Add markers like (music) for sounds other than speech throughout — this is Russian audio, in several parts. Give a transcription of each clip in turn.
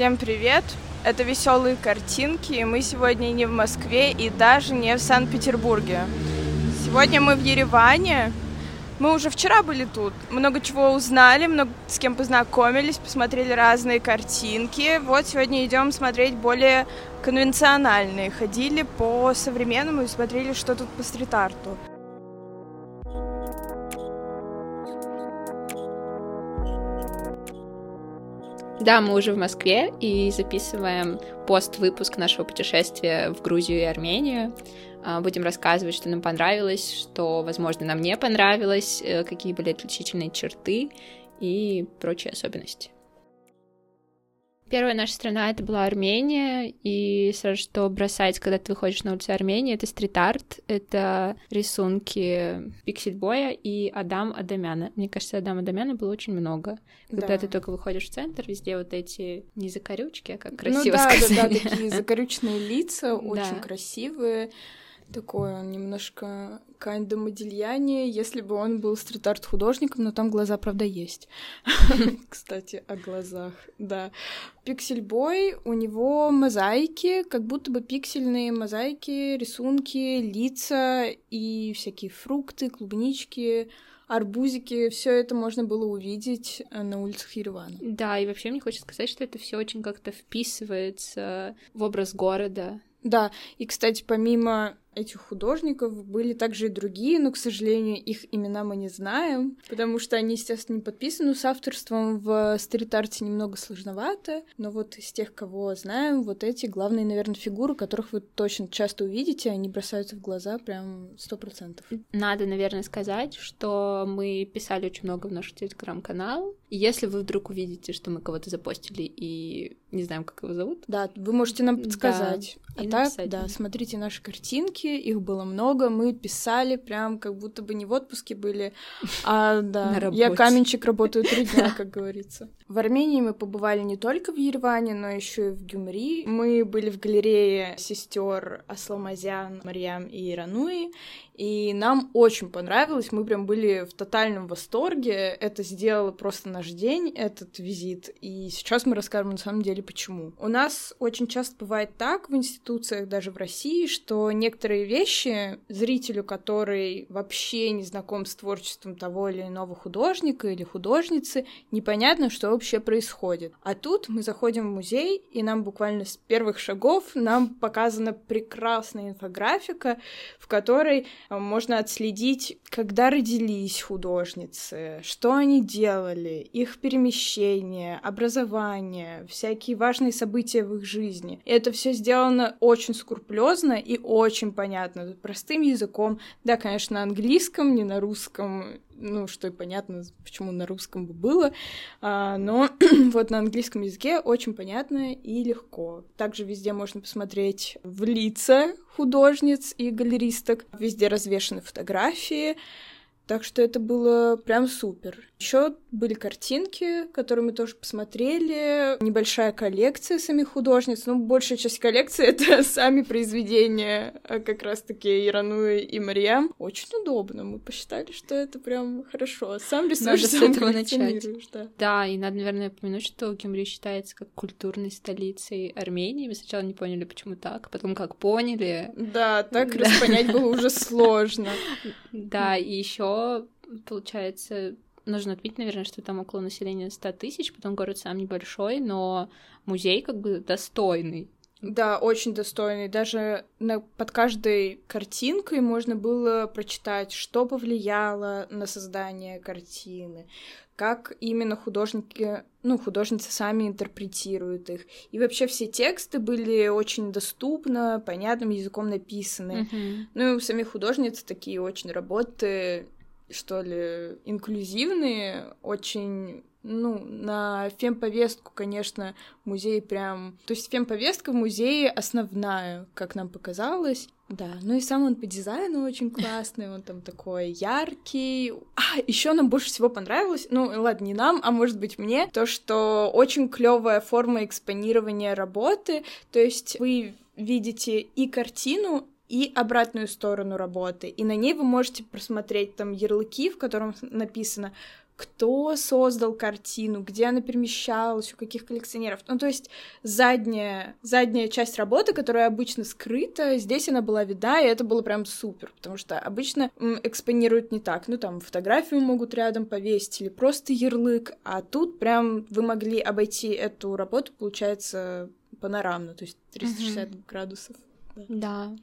Всем привет! Это веселые картинки, и мы сегодня не в Москве и даже не в Санкт-Петербурге. Сегодня мы в Ереване. Мы уже вчера были тут, много чего узнали, много с кем познакомились, посмотрели разные картинки. Вот сегодня идем смотреть более конвенциональные. Ходили по современному и смотрели, что тут по стрит-арту. Да, мы уже в Москве и записываем пост-выпуск нашего путешествия в Грузию и Армению. А, будем рассказывать, что нам понравилось, что, возможно, нам не понравилось, э, какие были отличительные черты и прочие особенности. Первая наша страна это была Армения, и сразу что бросается, когда ты выходишь на улицу Армении, это стрит-арт, это рисунки Пиксельбоя и Адам Адамяна. Мне кажется, Адам Адамяна было очень много. Когда да. ты только выходишь в центр, везде вот эти не закорючки, а как ну красиво ну, да, сказать. Да, да, такие закорючные лица, (laughs) очень красивые такое немножко kinda Модильяне, если бы он был стрит-арт художником, но там глаза, правда, есть. (laughs) Кстати, о глазах, да. Пиксельбой, у него мозаики, как будто бы пиксельные мозаики, рисунки, лица и всякие фрукты, клубнички, арбузики, все это можно было увидеть э, на улицах Еревана. Да, и вообще мне хочется сказать, что это все очень как-то вписывается в образ города. Да, и, кстати, помимо этих художников были также и другие, но, к сожалению, их имена мы не знаем, потому что они, естественно, не подписаны с авторством. В стрит-арте немного сложновато, но вот из тех, кого знаем, вот эти главные, наверное, фигуры, которых вы точно часто увидите, они бросаются в глаза прям сто процентов. Надо, наверное, сказать, что мы писали очень много в наш телеграм-канал, если вы вдруг увидите, что мы кого-то запостили и не знаем, как его зовут... Да, вы можете нам подсказать. Да, а так, написать. да, смотрите наши картинки, картинки, их было много, мы писали прям как будто бы не в отпуске были, а (laughs) да, я каменщик, работаю три дня, (laughs) как говорится. В Армении мы побывали не только в Ереване, но еще и в Гюмри. Мы были в галерее сестер Асламазян, Марьям и Ирануи, и нам очень понравилось, мы прям были в тотальном восторге, это сделало просто наш день, этот визит, и сейчас мы расскажем на самом деле почему. У нас очень часто бывает так в институциях, даже в России, что некоторые вещи зрителю, который вообще не знаком с творчеством того или иного художника или художницы, непонятно, что вообще происходит. А тут мы заходим в музей, и нам буквально с первых шагов нам показана прекрасная инфографика, в которой можно отследить, когда родились художницы, что они делали, их перемещение, образование, всякие важные события в их жизни. И это все сделано очень скрупулезно и очень понятно, простым языком. Да, конечно, на английском, не на русском, ну, что и понятно, почему на русском бы было, а, но (clears throat) вот на английском языке очень понятно и легко. Также везде можно посмотреть в лица художниц и галеристок, везде развешаны фотографии, так что это было прям супер. Еще были картинки, которые мы тоже посмотрели, небольшая коллекция самих художниц, ну, большая часть коллекции — это (laughs) сами произведения а как раз-таки Ирануи и Мариам. Очень удобно, мы посчитали, что это прям хорошо. Сам рисуешь, надо сам с этого начать. Да. да, и надо, наверное, упомянуть, что Гюмри считается как культурной столицей Армении. Мы сначала не поняли, почему так, потом как поняли. Да, так распонять было уже (laughs) сложно. Да, и еще получается, нужно отметить, наверное, что там около населения 100 тысяч, потом город сам небольшой, но музей как бы достойный. Да, очень достойный. Даже на, под каждой картинкой можно было прочитать, что повлияло на создание картины, как именно художники, ну, художницы сами интерпретируют их. И вообще все тексты были очень доступно, понятным языком написаны. Mm-hmm. Ну и у самих художниц такие очень работы, что ли, инклюзивные, очень ну, на фемповестку, конечно, музей прям... То есть фемповестка в музее основная, как нам показалось. Да, ну и сам он по дизайну очень (laughs) классный, он там такой яркий. А, еще нам больше всего понравилось, ну ладно, не нам, а может быть мне, то, что очень клевая форма экспонирования работы, то есть вы видите и картину, и обратную сторону работы. И на ней вы можете просмотреть там ярлыки, в котором написано кто создал картину, где она перемещалась, у каких коллекционеров. Ну, то есть задняя, задняя часть работы, которая обычно скрыта, здесь она была видна, и это было прям супер, потому что обычно экспонируют не так. Ну, там фотографию могут рядом повесить или просто ярлык, а тут прям вы могли обойти эту работу, получается, панорамно, то есть 360 mm-hmm. градусов. Да.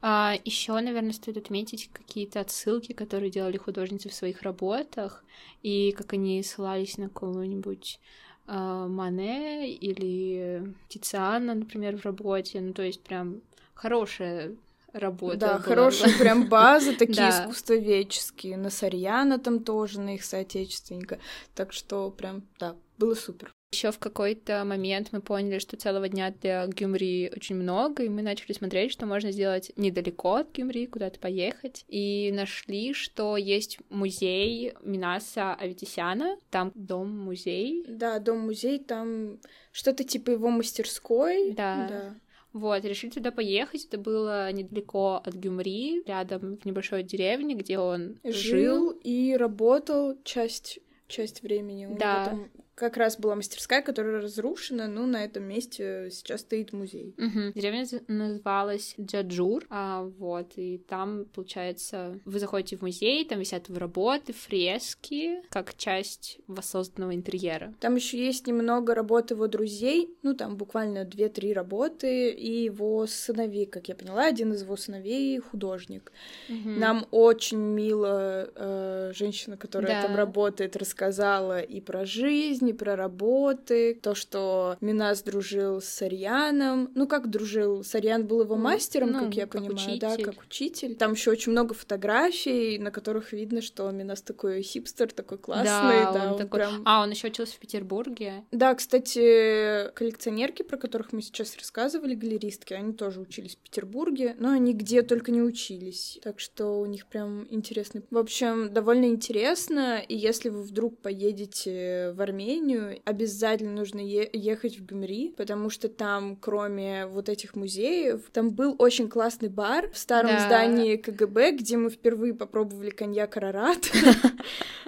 А, еще, наверное, стоит отметить какие-то отсылки, которые делали художницы в своих работах, и как они ссылались на кого-нибудь а, Мане или Тициана, например, в работе. Ну, то есть прям хорошая работа. Да, была. хорошие прям (laughs) базы, такие искусствоведческие. На Сарьяна там тоже, на их соотечественника. Так что прям, да, было супер. Еще в какой-то момент мы поняли, что целого дня для Гюмри очень много, и мы начали смотреть, что можно сделать недалеко от Гюмри, куда-то поехать. И нашли, что есть музей Минаса Аветисяна, там дом-музей. Да, дом-музей, там что-то типа его мастерской. Да. да. Вот, решили туда поехать. Это было недалеко от Гюмри, рядом в небольшой деревне, где он жил, жил и работал часть часть времени. У да. него там как раз была мастерская, которая разрушена, но на этом месте сейчас стоит музей. Угу. Деревня называлась Джаджур, а, вот, и там, получается, вы заходите в музей, там висят работы, фрески, как часть воссозданного интерьера. Там еще есть немного работы его друзей, ну, там буквально две-три работы, и его сыновей, как я поняла, один из его сыновей художник. Угу. Нам очень мило э, женщина, которая да. там работает, рассказала и про жизнь, жизни, про работы, то, что Минас дружил с Сарьяном. Ну, как дружил? Сарьян был его мастером, ну, как я как понимаю, учитель. да, как учитель. Там еще очень много фотографий, на которых видно, что Минас такой хипстер, такой классный. Да, да он, он такой... прям... А, он еще учился в Петербурге. Да, кстати, коллекционерки, про которых мы сейчас рассказывали, галеристки, они тоже учились в Петербурге, но они где только не учились. Так что у них прям интересный... В общем, довольно интересно, и если вы вдруг поедете в Армению, Армению, обязательно нужно е- ехать в Гюмри, потому что там, кроме вот этих музеев, там был очень классный бар в старом да. здании КГБ, где мы впервые попробовали коньяк Арарат. (laughs)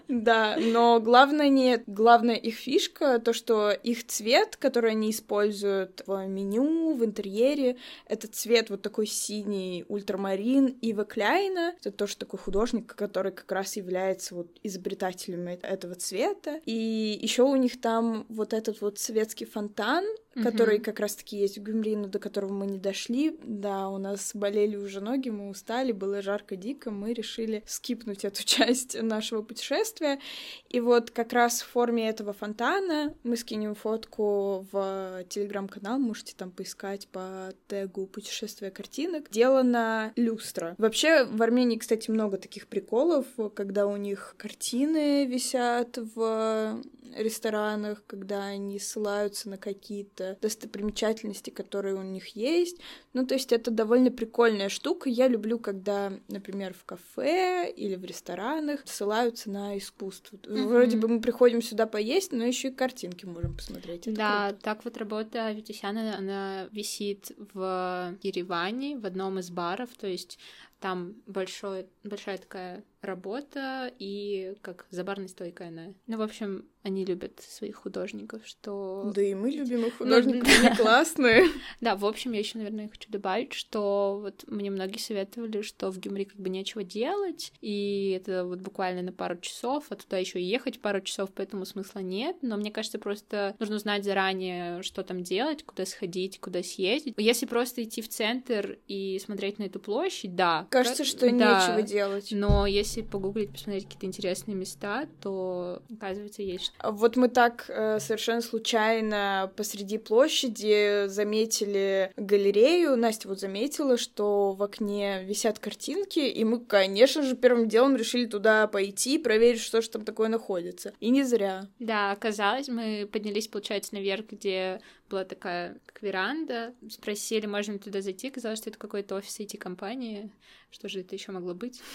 Да, но главное нет. Главная их фишка, то, что их цвет, который они используют в меню, в интерьере, это цвет вот такой синий ультрамарин Ива Кляйна. Это тоже такой художник, который как раз является вот изобретателем этого цвета. И еще у них там вот этот вот светский фонтан, который как раз-таки есть в Гюмри, но до которого мы не дошли. Да, у нас болели уже ноги, мы устали, было жарко дико, мы решили скипнуть эту (laughs) часть нашего путешествия. И вот как раз в форме этого фонтана мы скинем фотку в телеграм-канал, можете там поискать по тегу «Путешествие картинок». Делана люстра. Вообще в Армении, кстати, много таких приколов, когда у них картины висят в ресторанах, когда они ссылаются на какие-то достопримечательности, которые у них есть. Ну, то есть это довольно прикольная штука. Я люблю, когда, например, в кафе или в ресторанах ссылаются на искусство. Mm-hmm. Вроде бы мы приходим сюда поесть, но еще и картинки можем посмотреть. Это да, круто. так вот работа Витисяна, она висит в Ереване, в одном из баров, то есть там большой, большая такая работа и как забарной стойкая она. Ну, в общем, они любят своих художников, что... Да и мы любим их художников, они классные. (laughs) Да, в общем, я еще, наверное, хочу добавить, что вот мне многие советовали, что в Гюмри как бы нечего делать, и это вот буквально на пару часов, а туда еще ехать пару часов, поэтому смысла нет, но мне кажется, просто нужно знать заранее, что там делать, куда сходить, куда съездить. Если просто идти в центр и смотреть на эту площадь, да. Кажется, что нечего делать. Но если если погуглить, посмотреть какие-то интересные места, то, оказывается, есть что. Вот мы так э, совершенно случайно посреди площади заметили галерею. Настя вот заметила, что в окне висят картинки, и мы, конечно же, первым делом решили туда пойти, проверить, что же там такое находится. И не зря. Да, оказалось, мы поднялись, получается, наверх, где была такая как веранда. Спросили, можно ли туда зайти. Казалось, что это какой-то офис IT-компании что же это еще могло быть? (laughs)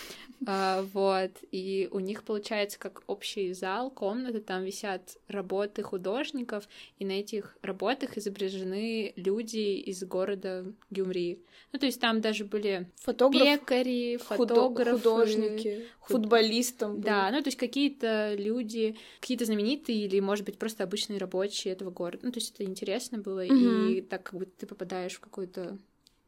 А, вот, и у них получается как общий зал, комната, там висят работы художников, и на этих работах изображены люди из города Гюмри. Ну, то есть там даже были Фотограф, пекари, фотографы, художники, худ... футболистам. Да, ну, то есть какие-то люди, какие-то знаменитые или, может быть, просто обычные рабочие этого города. Ну, то есть это интересно было, mm-hmm. и так как бы ты попадаешь в какое-то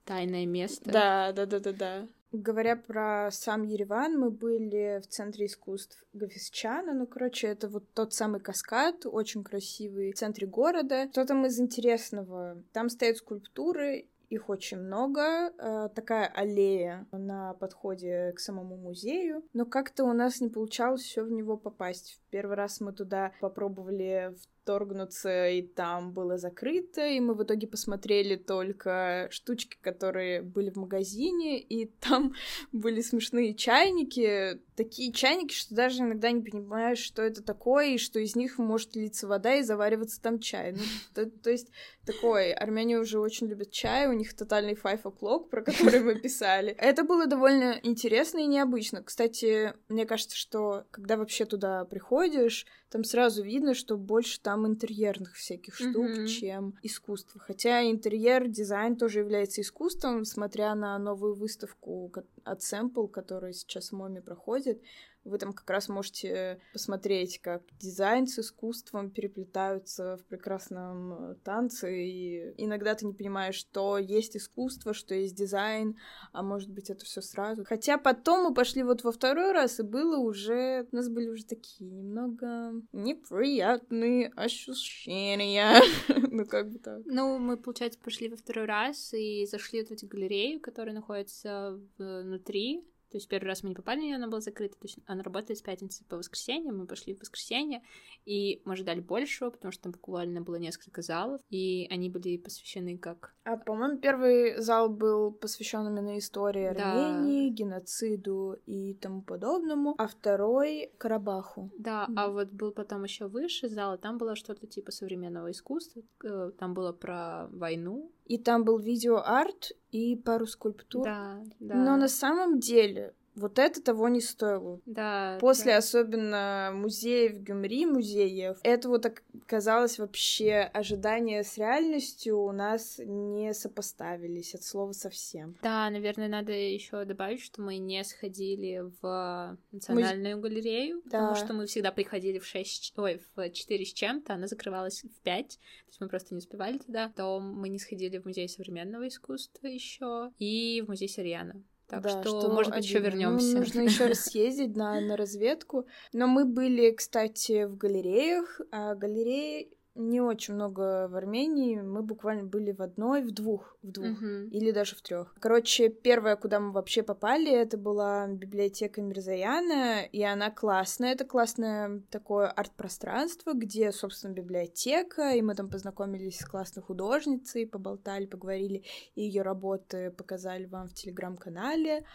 тайное место. Да, да, да, да, да. Говоря про сам Ереван, мы были в Центре искусств Гафисчана. Ну, короче, это вот тот самый каскад, очень красивый, в центре города. Что там из интересного? Там стоят скульптуры, их очень много. Э, такая аллея на подходе к самому музею. Но как-то у нас не получалось все в него попасть. В первый раз мы туда попробовали в вторгнуться, и там было закрыто, и мы в итоге посмотрели только штучки, которые были в магазине, и там (laughs) были смешные чайники, такие чайники, что даже иногда не понимаешь, что это такое, и что из них может литься вода и завариваться там чай. Ну, то, то есть такой, армяне уже очень любят чай, у них тотальный five o'clock, про который мы писали. Это было довольно интересно и необычно. Кстати, мне кажется, что когда вообще туда приходишь, там сразу видно, что больше там интерьерных всяких штук, mm-hmm. чем искусство. Хотя интерьер, дизайн тоже является искусством, смотря на новую выставку от Sample, которая сейчас в МОМе проходит. Вы там как раз можете посмотреть, как дизайн с искусством переплетаются в прекрасном э, танце, и иногда ты не понимаешь, что есть искусство, что есть дизайн, а может быть это все сразу. Хотя потом мы пошли вот во второй раз, и было уже... У нас были уже такие немного неприятные ощущения. (laughs) ну, как бы так. Ну, мы, получается, пошли во второй раз и зашли в эту галерею, которая находится внутри то есть первый раз мы не попали на нее, она была закрыта. То есть она работает с пятницы по воскресенье. Мы пошли в воскресенье, и мы ожидали большего, потому что там буквально было несколько залов, и они были посвящены как... А, по-моему, первый зал был посвящен именно истории Армении, да. геноциду и тому подобному, а второй — Карабаху. Да, mm. а вот был потом еще выше зал, там было что-то типа современного искусства, э, там было про войну, и там был видеоарт и пару скульптур. Да, да. Но на самом деле вот это того не стоило. Да. После да. особенно музеев Гюмри, музеев, это вот оказалось вообще ожидания с реальностью у нас не сопоставились от слова совсем. Да, наверное, надо еще добавить, что мы не сходили в национальную мы... галерею, да. потому что мы всегда приходили в 6, ой, в 4 с чем-то, она закрывалась в 5, то есть мы просто не успевали туда. То мы не сходили в музей современного искусства еще и в музей Сириана. Так да, что, что, может быть, еще вернемся. Ну, нужно еще раз съездить на, на разведку. Но мы были, кстати, в галереях. А галереи не очень много в Армении. Мы буквально были в одной, в двух, в двух uh-huh. или даже в трех. Короче, первая, куда мы вообще попали, это была библиотека Мирзаяна, и она классная. Это классное такое арт-пространство, где, собственно, библиотека, и мы там познакомились с классной художницей, поболтали, поговорили, и ее работы показали вам в телеграм-канале.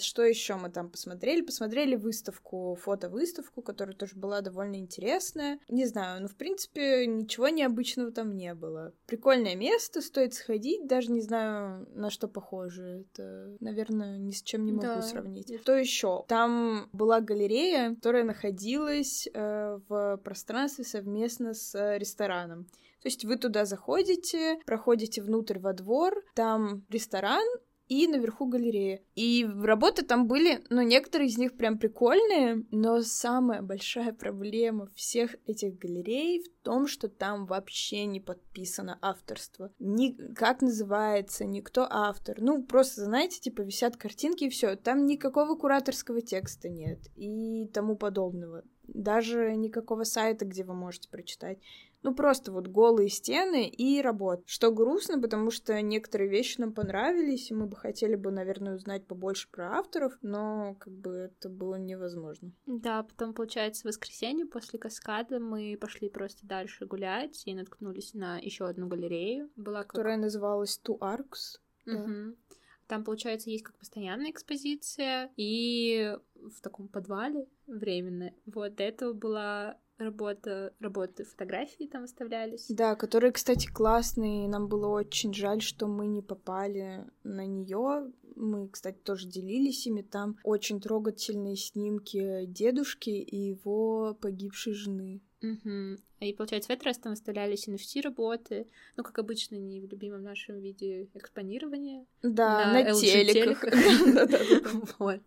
Что еще мы там посмотрели? Посмотрели выставку, фотовыставку, которая тоже была довольно интересная. Не знаю, ну, в принципе, ничего необычного там не было. Прикольное место, стоит сходить, даже не знаю, на что похоже. Это, наверное, ни с чем не могу да. сравнить. Что еще? Там была галерея, которая находилась э, в пространстве совместно с рестораном. То есть вы туда заходите, проходите внутрь во двор, там ресторан, и наверху галерея. И работы там были, ну, некоторые из них прям прикольные, но самая большая проблема всех этих галерей в том, что там вообще не подписано авторство. Ни как называется, никто автор. Ну, просто, знаете, типа висят картинки и все. Там никакого кураторского текста нет и тому подобного. Даже никакого сайта, где вы можете прочитать. Ну, просто вот голые стены и работа. Что грустно, потому что некоторые вещи нам понравились, и мы бы хотели бы, наверное, узнать побольше про авторов, но как бы это было невозможно. Да, потом, получается, в воскресенье после каскада мы пошли просто дальше гулять и наткнулись на еще одну галерею. Была как... Которая называлась Two Arcs. Угу. Там, получается, есть как постоянная экспозиция, и в таком подвале временно. Вот это была работа, работы, фотографии там оставлялись. Да, которые, кстати, классные. Нам было очень жаль, что мы не попали на нее. Мы, кстати, тоже делились ими. Там очень трогательные снимки дедушки и его погибшей жены. Угу. И получается, в этот раз там выставлялись NFT-работы, ну, как обычно, не в любимом нашем виде экспонирования. Да, на, на телеках. (laughs) Вот.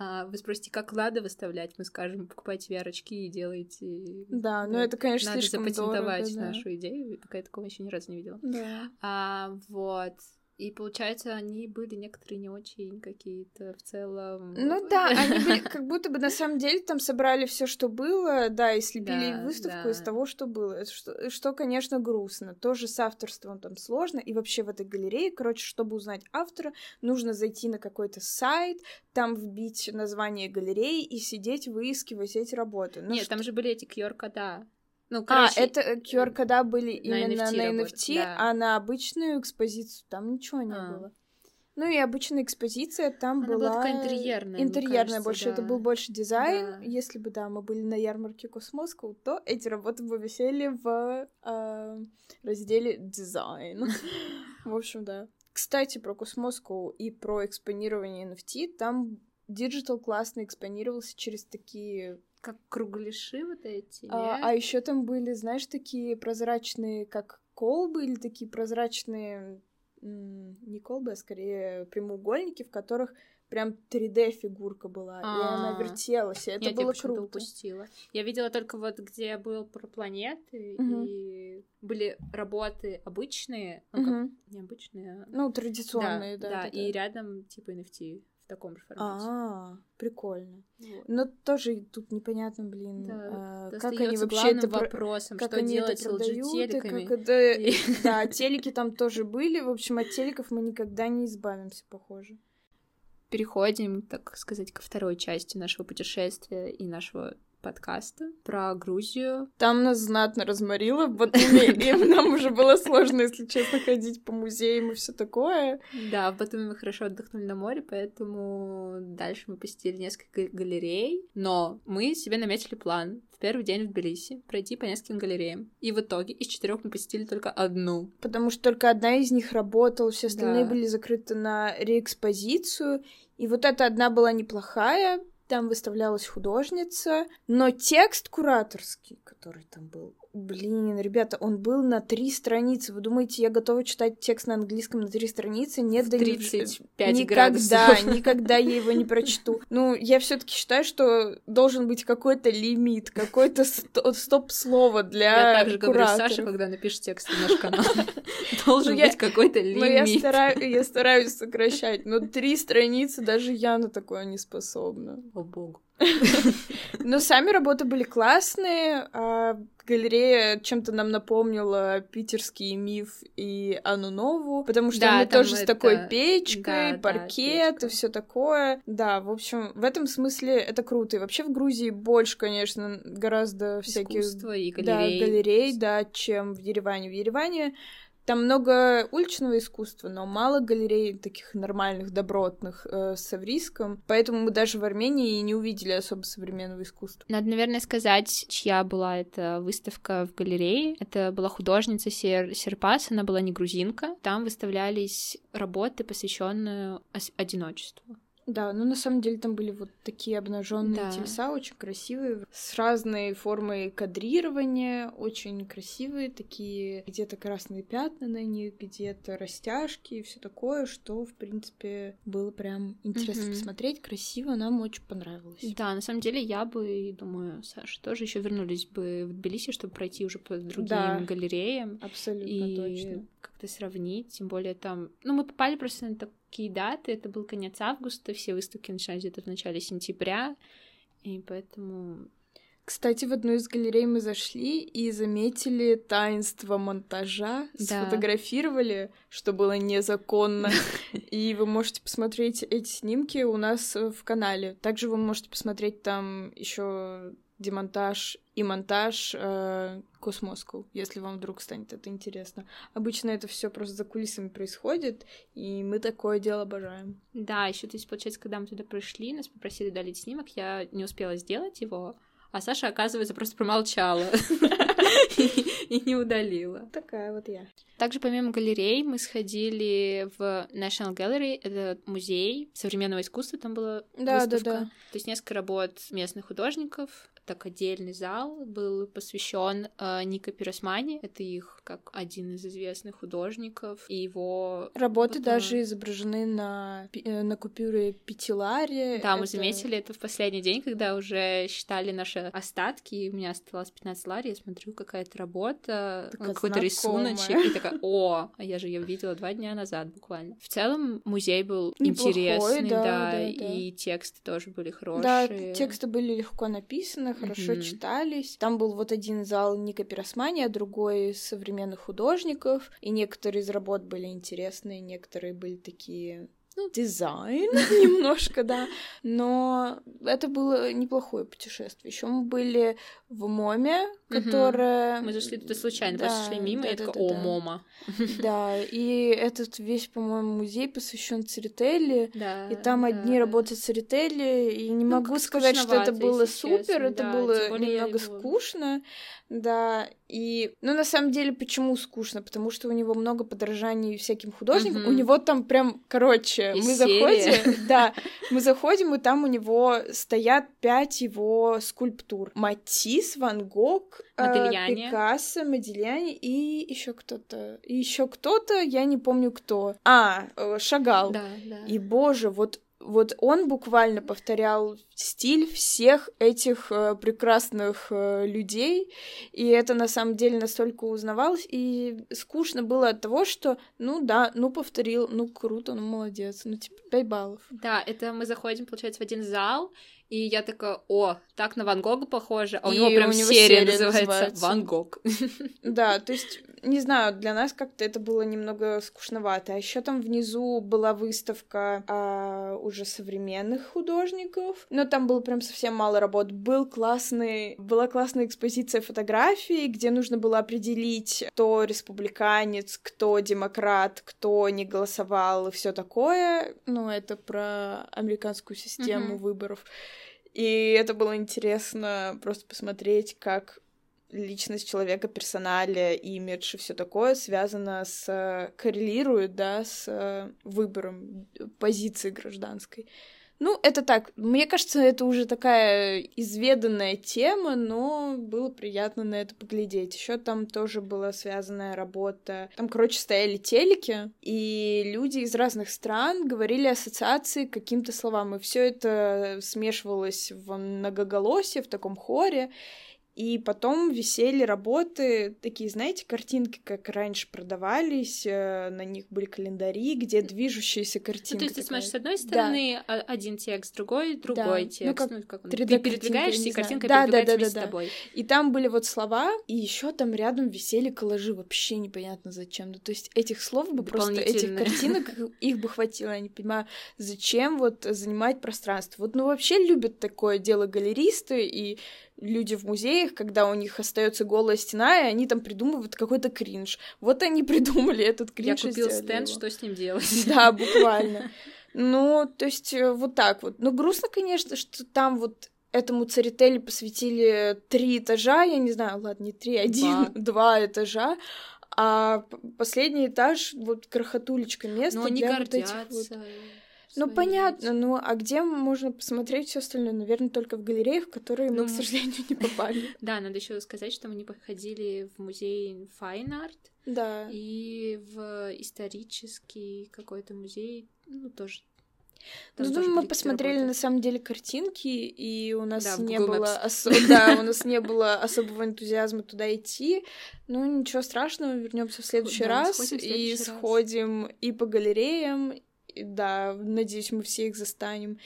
А вы спросите, как лады выставлять? Мы скажем, покупайте VR-очки и делайте... Да, но ну, это, конечно, Надо слишком запатентовать дорого, да. нашу идею, пока я такого еще ни разу не видела. Да. А, вот. И получается, они были некоторые не очень какие-то в целом. Ну (laughs) да, они были как будто бы на самом деле там собрали все, что было, да, и слепили да, выставку да. из того, что было. Что, что, конечно, грустно. Тоже с авторством там сложно. И вообще в этой галерее, короче, чтобы узнать автора, нужно зайти на какой-то сайт, там вбить название галереи и сидеть выискивать эти работы. Ну, Нет, что... там же были эти QR-кода. Ну, а, короче, а, это QR-кода были именно на NFT, на NFT да. а на обычную экспозицию там ничего не а. было. Ну и обычная экспозиция там Она была... была такая интерьерная. Интерьерная кажется, больше. Да. Это был больше дизайн. Да. Если бы, да, мы были на ярмарке Cosmoscow, то эти работы бы висели в э, разделе дизайн. (laughs) В общем, да. Кстати, про Cosmoscow и про экспонирование NFT, там digital классно экспонировался через такие как кругляши вот эти. А, а еще там были, знаешь, такие прозрачные, как колбы, или такие прозрачные, не колбы, а скорее прямоугольники, в которых прям 3D-фигурка была, А-а-а. и она а. вертелась, и это Нет, было я круто. упустила. Я видела только вот, где был про планеты, угу. и были работы обычные, ну, угу. как необычные. А ну, традиционные, да. Да, да, и рядом типа NFT таком же формате. А, прикольно. Вот. Но тоже тут непонятно, блин, да, а, как они вообще это вопросом, как что они делать это продают, с LG-телеками. Как это... Да, телеки там тоже были. В общем, от телеков мы никогда не избавимся, похоже. Переходим, так сказать, ко второй части нашего путешествия и нашего подкаста про Грузию. Там нас знатно разморило в Батуми, и нам уже было сложно, если честно, ходить по музеям и все такое. Да, в Батуми мы хорошо отдохнули на море, поэтому дальше мы посетили несколько галерей, но мы себе наметили план в первый день в Тбилиси пройти по нескольким галереям. И в итоге из четырех мы посетили только одну. Потому что только одна из них работала, все остальные да. были закрыты на реэкспозицию. И вот эта одна была неплохая, там выставлялась художница, но текст кураторский, который там был, блин, ребята, он был на три страницы. Вы думаете, я готова читать текст на английском на три страницы? Нет, да 35 никогда, градусов. (laughs) никогда я его не прочту. Ну, я все таки считаю, что должен быть какой-то лимит, какой-то стоп-слово для Я также говорю Саше, когда напишешь текст на наш канал. (laughs) (laughs) Должен быть какой-то лимит. я стараюсь сокращать, но три страницы даже я на такое не способна. О богу. Но сами работы были классные. Галерея чем-то нам напомнила питерский миф и Анну Нову, потому что да, они тоже это... с такой печкой, да, паркет да, и все такое. Да, в общем, в этом смысле это круто. И вообще в Грузии больше, конечно, гораздо всяких и галерей. Да, галерей, да, чем в Ереване. В Ереване там много уличного искусства, но мало галерей таких нормальных, добротных э, с Авриском, поэтому мы даже в Армении не увидели особо современного искусства. Надо, наверное, сказать, чья была эта выставка в галерее. Это была художница Сер... Серпас, она была не грузинка. Там выставлялись работы, посвященные одиночеству. Да, ну на самом деле там были вот такие обнаженные да. телеса, очень красивые, с разной формой кадрирования, очень красивые, такие где-то красные пятна на них, где-то растяжки и все такое, что, в принципе, было прям интересно mm-hmm. посмотреть, красиво, нам очень понравилось. Да, на самом деле я бы, думаю, Саша тоже еще вернулись бы в Тбилиси, чтобы пройти уже по другим да, галереям. Абсолютно и точно. Как-то сравнить, тем более там, ну мы попали просто на так какие даты. Это был конец августа, все выставки начались где-то в начале сентября, и поэтому... Кстати, в одну из галерей мы зашли и заметили таинство монтажа, да. сфотографировали, что было незаконно. (laughs) И вы можете посмотреть эти снимки у нас в канале. Также вы можете посмотреть там еще демонтаж и монтаж э, Космоску, если вам вдруг станет это интересно. Обычно это все просто за кулисами происходит, и мы такое дело обожаем. Да, еще то есть, получается, когда мы туда пришли, нас попросили удалить снимок, я не успела сделать его, а Саша, оказывается, просто промолчала (laughs) и не удалила. Такая вот я. Также помимо галерей мы сходили в National Gallery, это музей современного искусства, там была да, выставка. Да, да. То есть несколько работ местных художников, так отдельный зал был посвящен э, Ника Пиросмани. Это их как один из известных художников. И его... Работы потом... даже изображены на, э, на купюре пятиларе. Да, это... мы заметили это в последний день, когда уже считали наши остатки, и у меня осталось 15 лари, я смотрю, какая-то работа, какой-то рисуночек, и такая, о, а я же ее видела два дня назад буквально. В целом музей был Неплохой, интересный, да, да, да, и тексты тоже были хорошие. Да, тексты были легко написаны, хорошо mm-hmm. читались. Там был вот один зал Ника Пиросмани, а другой современных художников, и некоторые из работ были интересные, некоторые были такие ну, дизайн (laughs) немножко, да. Но это было неплохое путешествие. Еще мы были в Моме, которая... Мы зашли туда случайно, просто шли мимо, и я такая, о, MoMA. (laughs) Да, и этот весь, по-моему, музей посвящен Церетели, и там одни работы Церетели, и не ну, могу сказать, что это было супер, это было немного скучно, да, и, ну, на самом деле, почему скучно? Потому что у него много подражаний всяким художникам. У него там прям, короче, мы заходим, (laughs) да, мы заходим, и там у него стоят пять его скульптур. Матис, Ван Гог, э, Модельяне. Пикассо, Модельяне и еще кто-то. И еще кто-то, я не помню кто. А, э, Шагал. Да, да. И, боже, вот вот он буквально повторял стиль всех этих э, прекрасных э, людей, и это на самом деле настолько узнавалось, и скучно было от того, что, ну да, ну повторил, ну круто, ну молодец, ну типа 5 баллов. Да, это мы заходим, получается, в один зал, и я такая, о, так на Ван Гога похоже, а у и него прям у него серия, серия называется, называется Ван Гог. (laughs) Да, то есть, не знаю, для нас как-то это было немного скучновато. А еще там внизу была выставка а, уже современных художников, но там было прям совсем мало работ. Был классный, была классная экспозиция фотографий, где нужно было определить, кто республиканец, кто демократ, кто не голосовал и все такое. Ну, это про американскую систему mm-hmm. выборов. И это было интересно просто посмотреть, как личность человека, персоналия, имидж и все такое связано с коррелирует, да, с выбором позиции гражданской. Ну, это так. Мне кажется, это уже такая изведанная тема, но было приятно на это поглядеть. Еще там тоже была связанная работа. Там, короче, стояли телеки, и люди из разных стран говорили ассоциации к каким-то словам. И все это смешивалось в многоголосие, в таком хоре. И потом висели работы, такие, знаете, картинки, как раньше продавались, э, на них были календари, где движущиеся картинки. Ну, то есть ты смотришь с одной стороны да. один текст, другой другой да. текст. Ну, как, ну, как он? Ты передвигаешься, и картинка да, передвигается да, да, да, да. с тобой. И там были вот слова, и еще там рядом висели коллажи, вообще непонятно зачем. Ну, то есть этих слов бы просто, этих картинок, их бы хватило, я не понимаю, зачем вот занимать пространство. Вот, ну, вообще любят такое дело галеристы, и люди в музеях, когда у них остается голая стена, и они там придумывают какой-то кринж. Вот они (laughs) придумали этот кринж. Я купил стенд, его. что с ним делать? (laughs) Да, (laughs) буквально. Ну, то есть э, вот так вот. Ну, грустно, конечно, что там вот этому Церетели посвятили три этажа, я не знаю, ладно, не три, один, два, два этажа, а последний этаж, вот крохотулечка место Но для вот этих вот... Ну, понятно, ну а где можно посмотреть все остальное? Наверное, только в галереях, в которые мы, к ну, сожалению, не попали. (laughs) Да, надо еще сказать, что мы не походили в музей Fine Art. Да. И в исторический какой-то музей, ну, тоже ну, думаю, мы посмотрели работы. на самом деле картинки, и у нас да, не было осо... (laughs) да, у нас не было особого энтузиазма туда идти. Ну, ничего страшного, вернемся в следующий да, раз в и раз. сходим и по галереям, да, надеюсь, мы все их застанем,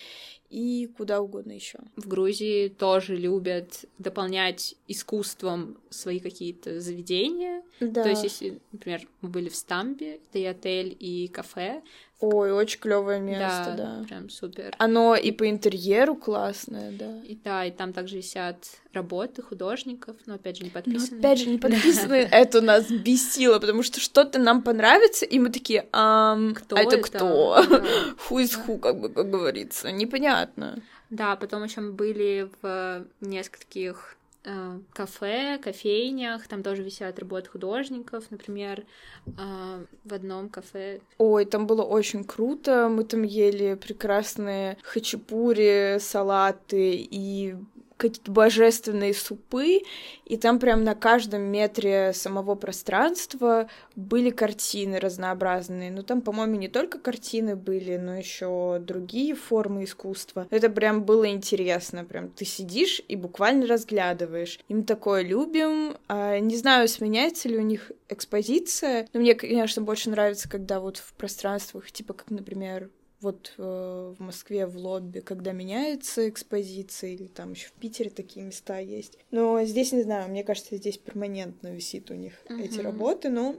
и куда угодно еще. В Грузии тоже любят дополнять искусством свои какие-то заведения. Да. То есть, если, например, мы были в Стамбе, это и отель, и кафе, Ой, очень клевое место, да, да. Прям супер. Оно и по интерьеру классное, да. И да, и там также висят работы художников, но опять же не подписаны. Но опять же не (laughs) подписаны. Это нас бесило, потому что что-то нам понравится, и мы такие, а это кто? (laughs) Who is who, как бы, как говорится, непонятно. Да, потом еще мы были в нескольких э, кафе, кофейнях, там тоже висят работы художников, например, э, в одном кафе. Ой, там было очень круто, мы там ели прекрасные хачапури, салаты и какие-то божественные супы, и там прям на каждом метре самого пространства были картины разнообразные. Ну, там, по-моему, не только картины были, но еще другие формы искусства. Это прям было интересно. Прям ты сидишь и буквально разглядываешь. Им такое любим. А, не знаю, сменяется ли у них экспозиция, но мне, конечно, больше нравится, когда вот в пространствах, типа как, например, вот э, в Москве в лобби, когда меняется экспозиция, или там еще в Питере такие места есть. Но здесь, не знаю, мне кажется, здесь перманентно висит у них uh-huh. эти работы, но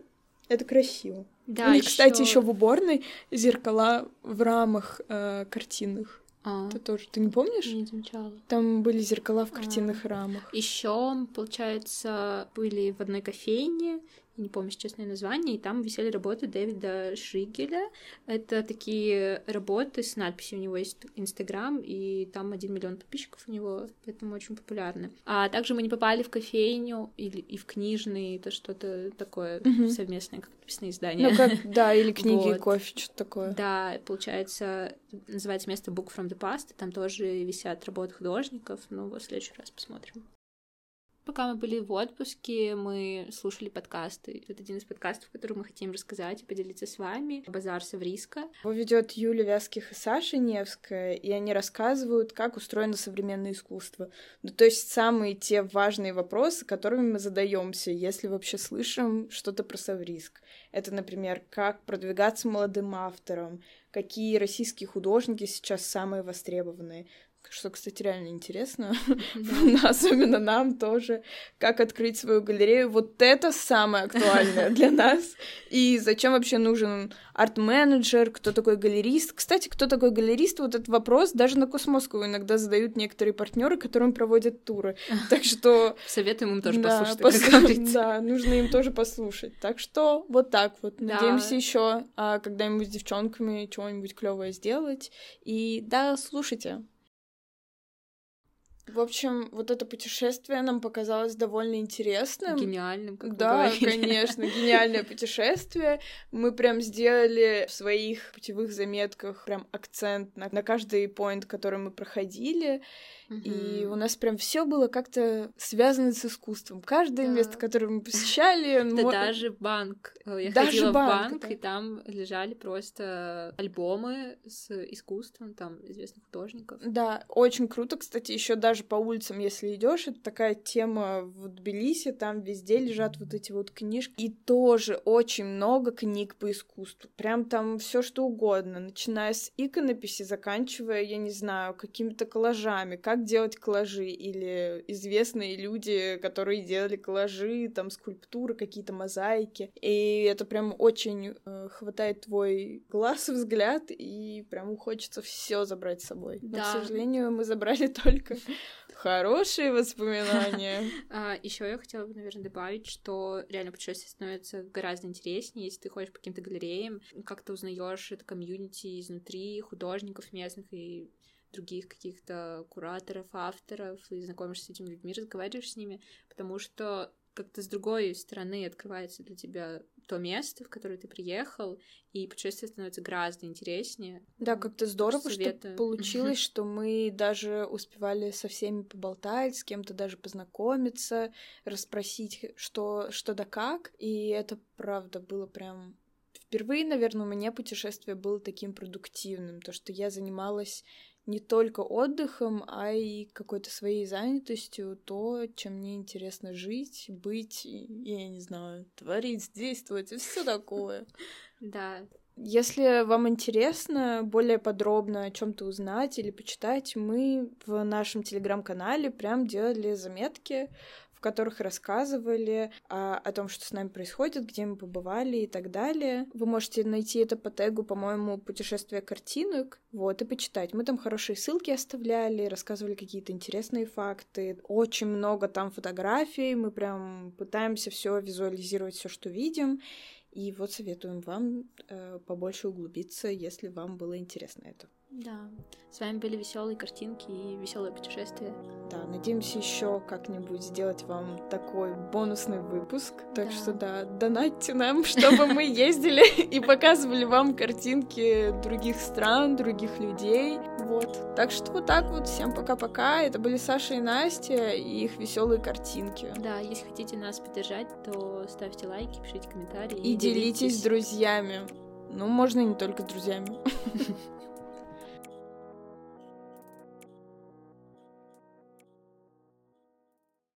это красиво. Да, у них, кстати, еще в уборной зеркала в рамах э, картинных. А. Ты тоже, ты не помнишь? Не замечала. Там были зеркала в картинных а. рамах. Еще, получается, были в одной кофейне не помню честное название, и там висели работы Дэвида Шригеля. Это такие работы с надписью, у него есть Инстаграм, и там один миллион подписчиков у него, поэтому очень популярны. А также мы не попали в кофейню или и в книжный, это что-то такое mm-hmm. совместное, как написано издание. Ну, как, да, или (laughs) книги вот. и кофе, что-то такое. Да, получается, называется место Book from the Past, там тоже висят работы художников, ну, в следующий раз посмотрим. Пока мы были в отпуске, мы слушали подкасты. Это один из подкастов, который мы хотим рассказать и поделиться с вами. Базар Савриска. Его ведет Юля Вязких и Саша Невская, и они рассказывают, как устроено современное искусство. Ну, то есть самые те важные вопросы, которыми мы задаемся, если вообще слышим что-то про Савриск. Это, например, как продвигаться молодым авторам, какие российские художники сейчас самые востребованные, что, кстати, реально интересно, (laughs) да. (laughs) особенно нам тоже, как открыть свою галерею. Вот это самое актуальное для (laughs) нас. И зачем вообще нужен арт-менеджер, кто такой галерист. Кстати, кто такой галерист, вот этот вопрос даже на Космоску иногда задают некоторые партнеры, которым проводят туры. Так что... Советуем им тоже послушать. Да, нужно им тоже послушать. Так что вот так вот. Надеемся еще а, когда-нибудь с девчонками чего-нибудь клевое сделать. И да, слушайте. В общем, вот это путешествие нам показалось довольно интересным. Гениальным, как Да, конечно, гениальное путешествие. Мы прям сделали в своих путевых заметках прям акцент на, на каждый поинт, который мы проходили. И у нас прям все было как-то связано с искусством. Каждое да. место, которое мы посещали... (laughs) Да даже банк. Э, я даже ходила банк, в банк, да. и там лежали просто альбомы с искусством, там, известных художников. Да, очень круто, кстати, еще даже по улицам, если идешь, это такая тема в Тбилиси, там везде лежат вот эти вот книжки. И тоже очень много книг по искусству. Прям там все что угодно, начиная с иконописи, заканчивая, я не знаю, какими-то коллажами, как делать коллажи, или известные люди, которые делали коллажи, там, скульптуры, какие-то мозаики. И это прям очень э, хватает твой глаз и (laughs) взгляд, и прям хочется все забрать с собой. Да. Но, к сожалению, мы забрали (laughs) только хорошие воспоминания. (laughs) А, Еще я хотела бы, наверное, добавить, что реально путешествие становится гораздо интереснее, если ты ходишь по каким-то галереям, как ты узнаешь это комьюнити изнутри, художников местных и других каких-то кураторов, авторов, и знакомишься с этими людьми, разговариваешь с ними, потому что как-то с другой стороны открывается для тебя то место, в которое ты приехал, и путешествие становится гораздо интереснее. Да, как-то здорово, что получилось, что мы даже успевали со всеми поболтать, с кем-то даже познакомиться, расспросить, что, что да как, и это, правда, было прям... Впервые, наверное, у меня путешествие было таким продуктивным, то, что я занималась не только отдыхом, а и какой-то своей занятостью, то, чем мне интересно жить, быть, я не знаю, творить, действовать и все такое. (laughs) Да. Если вам интересно более подробно о чем-то узнать или почитать, мы в нашем телеграм-канале прям делали заметки которых рассказывали о, о том, что с нами происходит, где мы побывали и так далее. Вы можете найти это по тегу, по-моему, «Путешествие картинок», вот, и почитать. Мы там хорошие ссылки оставляли, рассказывали какие-то интересные факты. Очень много там фотографий, мы прям пытаемся все визуализировать, все, что видим. И вот советуем вам э, побольше углубиться, если вам было интересно это. Да. С вами были веселые картинки и веселое путешествие. Да, надеемся еще как-нибудь сделать вам такой бонусный выпуск. Так да. что да, донатьте нам, (laughs) чтобы мы ездили и показывали вам картинки других стран, других людей. Вот. Так что вот так вот. Всем пока-пока. Это были Саша и Настя и их веселые картинки. Да, если хотите нас поддержать, то ставьте лайки, пишите комментарии. И, и делитесь с друзьями. Ну, можно не только с друзьями. (laughs)